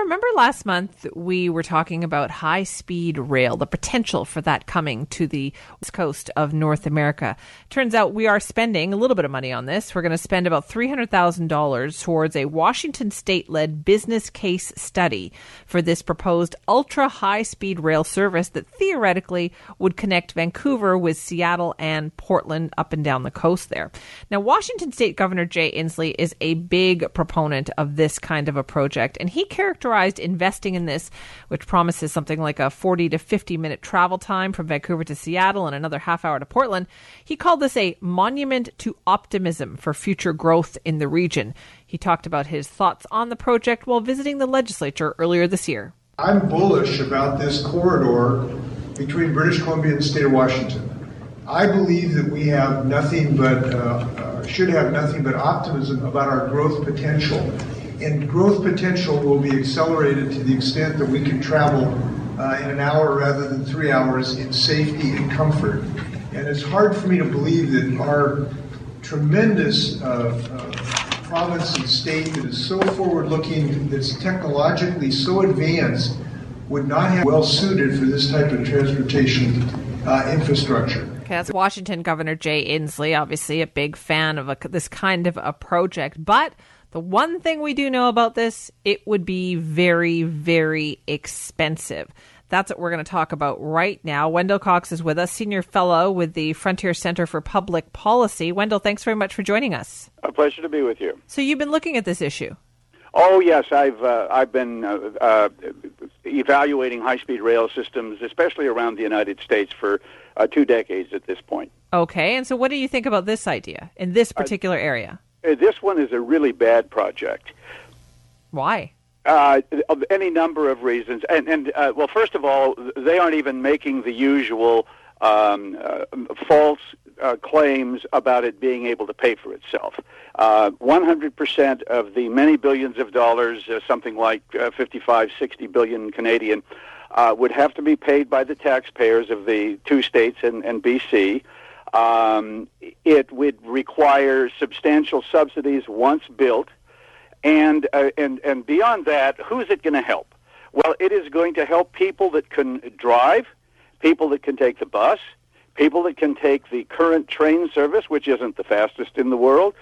remember last month we were talking about high speed rail, the potential for that coming to the west coast of North America. Turns out we are spending a little bit of money on this. We're going to spend about $300,000 towards a Washington state led business case study for this proposed ultra high speed rail service that theoretically would connect Vancouver with Seattle and Portland up and down the coast there. Now, Washington State Governor Jay Inslee is a big proponent of this kind of a project, and he characterized investing in this, which promises something like a 40 to 50 minute travel time from Vancouver to Seattle and another half hour to Portland. He called this a monument to optimism for future growth in the region. He talked about his thoughts on the project while visiting the legislature earlier this year. I'm bullish about this corridor between British Columbia and the state of Washington. I believe that we have nothing but, uh, uh, should have nothing but optimism about our growth potential. And growth potential will be accelerated to the extent that we can travel uh, in an hour rather than three hours in safety and comfort. And it's hard for me to believe that our tremendous uh, uh, province and state that is so forward looking, that's technologically so advanced, would not have well suited for this type of transportation uh, infrastructure. Okay, that's Washington Governor Jay Inslee, obviously a big fan of a, this kind of a project. But the one thing we do know about this, it would be very, very expensive. That's what we're going to talk about right now. Wendell Cox is with us, senior fellow with the Frontier Center for Public Policy. Wendell, thanks very much for joining us. A pleasure to be with you. So you've been looking at this issue. Oh yes, I've uh, I've been uh, uh, evaluating high-speed rail systems, especially around the United States, for uh, two decades at this point. Okay, and so what do you think about this idea in this particular area? Uh, this one is a really bad project. Why? Uh, of any number of reasons, and and uh, well, first of all, they aren't even making the usual um, uh, false uh, claims about it being able to pay for itself. Uh, 100% of the many billions of dollars, uh, something like uh, 55, 60 billion Canadian, uh, would have to be paid by the taxpayers of the two states and, and BC. Um, it would require substantial subsidies once built, and uh, and and beyond that, who's it going to help? Well, it is going to help people that can drive, people that can take the bus, people that can take the current train service, which isn't the fastest in the world,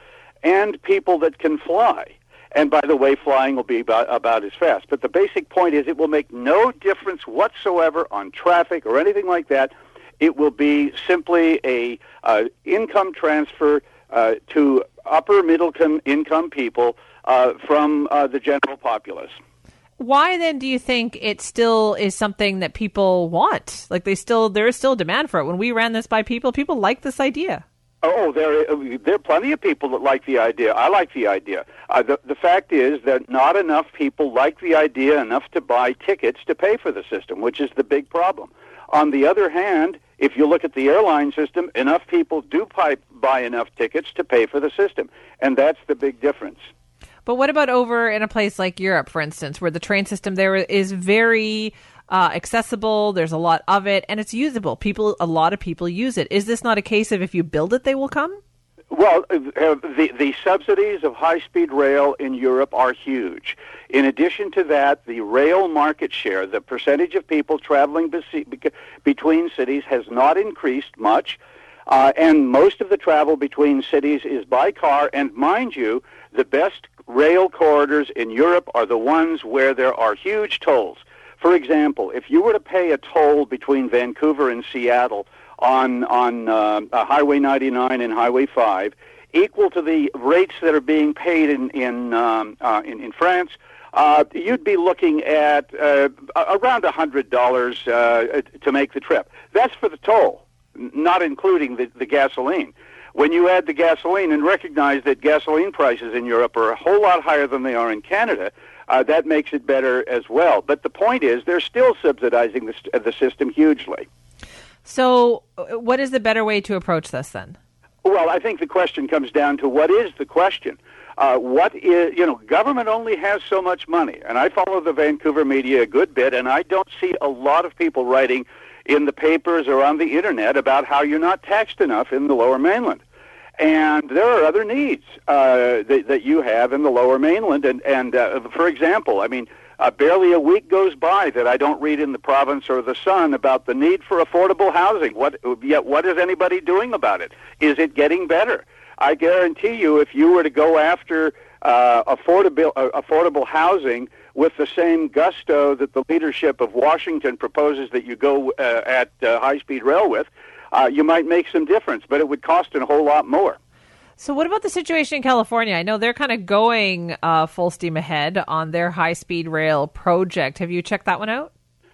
and people that can fly. And by the way, flying will be about, about as fast. But the basic point is it will make no difference whatsoever on traffic or anything like that. It will be simply a uh, income transfer uh, to upper middle income people uh, from uh, the general populace. Why then do you think it still is something that people want? Like they still there is still demand for it. When we ran this by people, people like this idea. Oh, there there are plenty of people that like the idea. I like the idea. Uh, the the fact is that not enough people like the idea enough to buy tickets to pay for the system, which is the big problem. On the other hand, if you look at the airline system, enough people do buy, buy enough tickets to pay for the system, and that's the big difference. But what about over in a place like Europe, for instance, where the train system there is very uh, accessible. There's a lot of it, and it's usable. People, a lot of people use it. Is this not a case of if you build it, they will come? Well, uh, the the subsidies of high speed rail in Europe are huge. In addition to that, the rail market share, the percentage of people traveling between cities, has not increased much. Uh, and most of the travel between cities is by car. And mind you, the best rail corridors in Europe are the ones where there are huge tolls. For example, if you were to pay a toll between Vancouver and Seattle on on uh, Highway 99 and Highway 5, equal to the rates that are being paid in in um, uh, in, in France, uh, you'd be looking at uh, around hundred dollars uh, to make the trip. That's for the toll, not including the, the gasoline. When you add the gasoline and recognize that gasoline prices in Europe are a whole lot higher than they are in Canada, uh, that makes it better as well. But the point is, they're still subsidizing the, the system hugely. So, uh, what is the better way to approach this then? Well, I think the question comes down to what is the question? Uh, what is, you know, government only has so much money. And I follow the Vancouver media a good bit, and I don't see a lot of people writing in the papers or on the internet about how you're not taxed enough in the lower mainland. And there are other needs uh, that, that you have in the lower mainland. And, and uh, for example, I mean, Uh, barely a week goes by that I don't read in the province or the Sun about the need for affordable housing. What yet? What is anybody doing about it? Is it getting better? I guarantee you, if you were to go after uh, affordable uh, affordable housing with the same gusto that the leadership of Washington proposes that you go uh, at uh, high speed rail with, uh, you might make some difference, but it would cost a whole lot more. So, what about the situation in California? I know they're kind of going uh, full steam ahead on their high speed rail project. Have you checked that one out?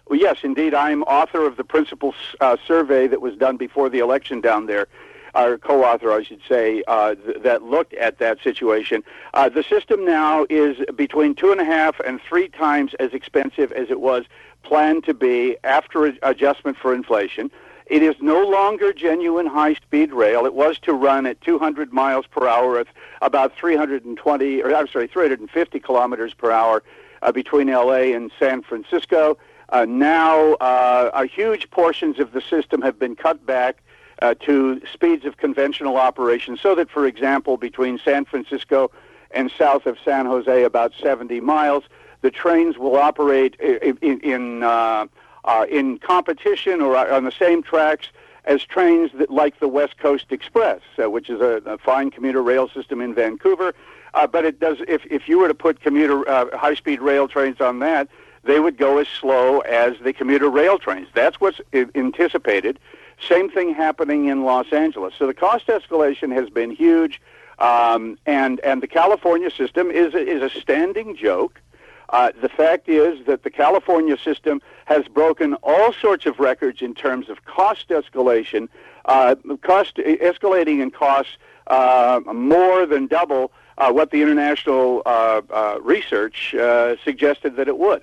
Well, yes, indeed. I'm author of the principal uh, survey that was done before the election down there, or co-author, I should say, uh, th- that looked at that situation. Uh, the system now is between two and a half and three times as expensive as it was planned to be after adjustment for inflation. It is no longer genuine high-speed rail. It was to run at 200 miles per hour at about 320, or I'm sorry, 350 kilometers per hour uh, between LA and San Francisco. Uh, now, uh, huge portions of the system have been cut back uh, to speeds of conventional operation, so that, for example, between San Francisco and south of San Jose, about 70 miles, the trains will operate in, in, in uh, in competition or on the same tracks as trains that, like the West Coast Express, uh, which is a, a, fine commuter rail system in Vancouver. Uh, but it does. If if you were to put commuter uh, high-speed rail trains on that, they would go as slow as the commuter rail trains. That's what's anticipated. Same thing happening in Los Angeles. So the cost escalation has been huge, um, and and the California system is is a standing joke. Uh, the fact is that the California system has broken all sorts of records in terms of cost escalation, uh, cost escalating in costs uh, more than double uh, what the international uh, uh, research suggested that it would.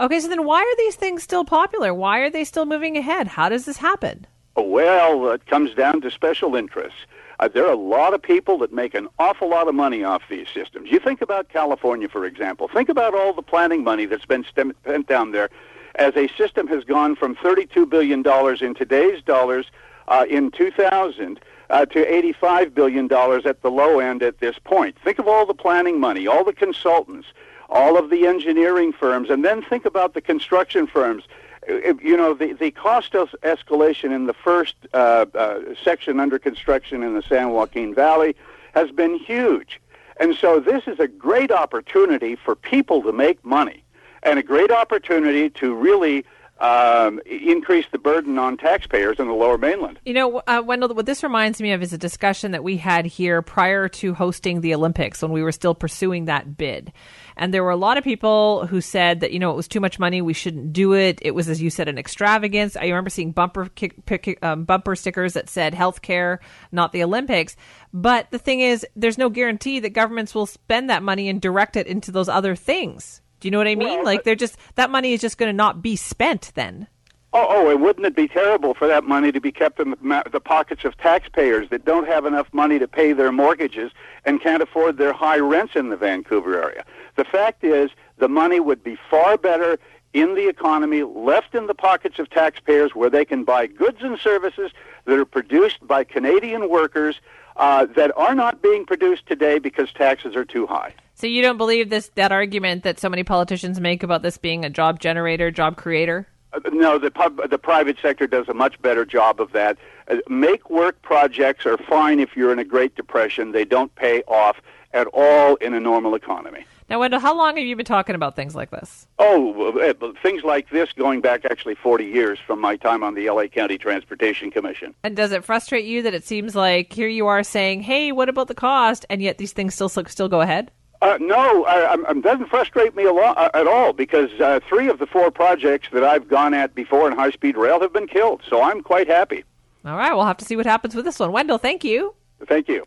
Okay, so then why are these things still popular? Why are they still moving ahead? How does this happen? Well, it comes down to special interests. Uh, there are a lot of people that make an awful lot of money off these systems. You think about California, for example. Think about all the planning money that's been spent down there as a system has gone from $32 billion in today's dollars uh, in 2000 uh, to $85 billion at the low end at this point. Think of all the planning money, all the consultants, all of the engineering firms, and then think about the construction firms you know, the, the cost of escalation in the first uh, uh, section under construction in the San Joaquin Valley has been huge. And so this is a great opportunity for people to make money and a great opportunity to really um, increase the burden on taxpayers in the lower mainland. You know, uh, Wendell, what this reminds me of is a discussion that we had here prior to hosting the Olympics when we were still pursuing that bid. And there were a lot of people who said that, you know, it was too much money. We shouldn't do it. It was, as you said, an extravagance. I remember seeing bumper kick, pick, um, bumper stickers that said healthcare, not the Olympics. But the thing is, there's no guarantee that governments will spend that money and direct it into those other things. Do you know what I mean? Well, like they're just that money is just going to not be spent then. Oh, oh, and wouldn't it be terrible for that money to be kept in the, the pockets of taxpayers that don't have enough money to pay their mortgages and can't afford their high rents in the Vancouver area? The fact is, the money would be far better in the economy, left in the pockets of taxpayers where they can buy goods and services that are produced by Canadian workers uh, that are not being produced today because taxes are too high. So you don't believe this that argument that so many politicians make about this being a job generator, job creator? Uh, no, the pub, the private sector does a much better job of that. Uh, make work projects are fine if you're in a Great Depression. They don't pay off at all in a normal economy. Now, Wendell, how long have you been talking about things like this? Oh, uh, things like this going back actually 40 years from my time on the LA County Transportation Commission. And does it frustrate you that it seems like here you are saying, "Hey, what about the cost?" and yet these things still still go ahead? Uh, no, it doesn't frustrate me a lot, uh, at all because uh, three of the four projects that I've gone at before in high-speed rail have been killed, so I'm quite happy. All right, we'll have to see what happens with this one. Wendell, thank you. Thank you.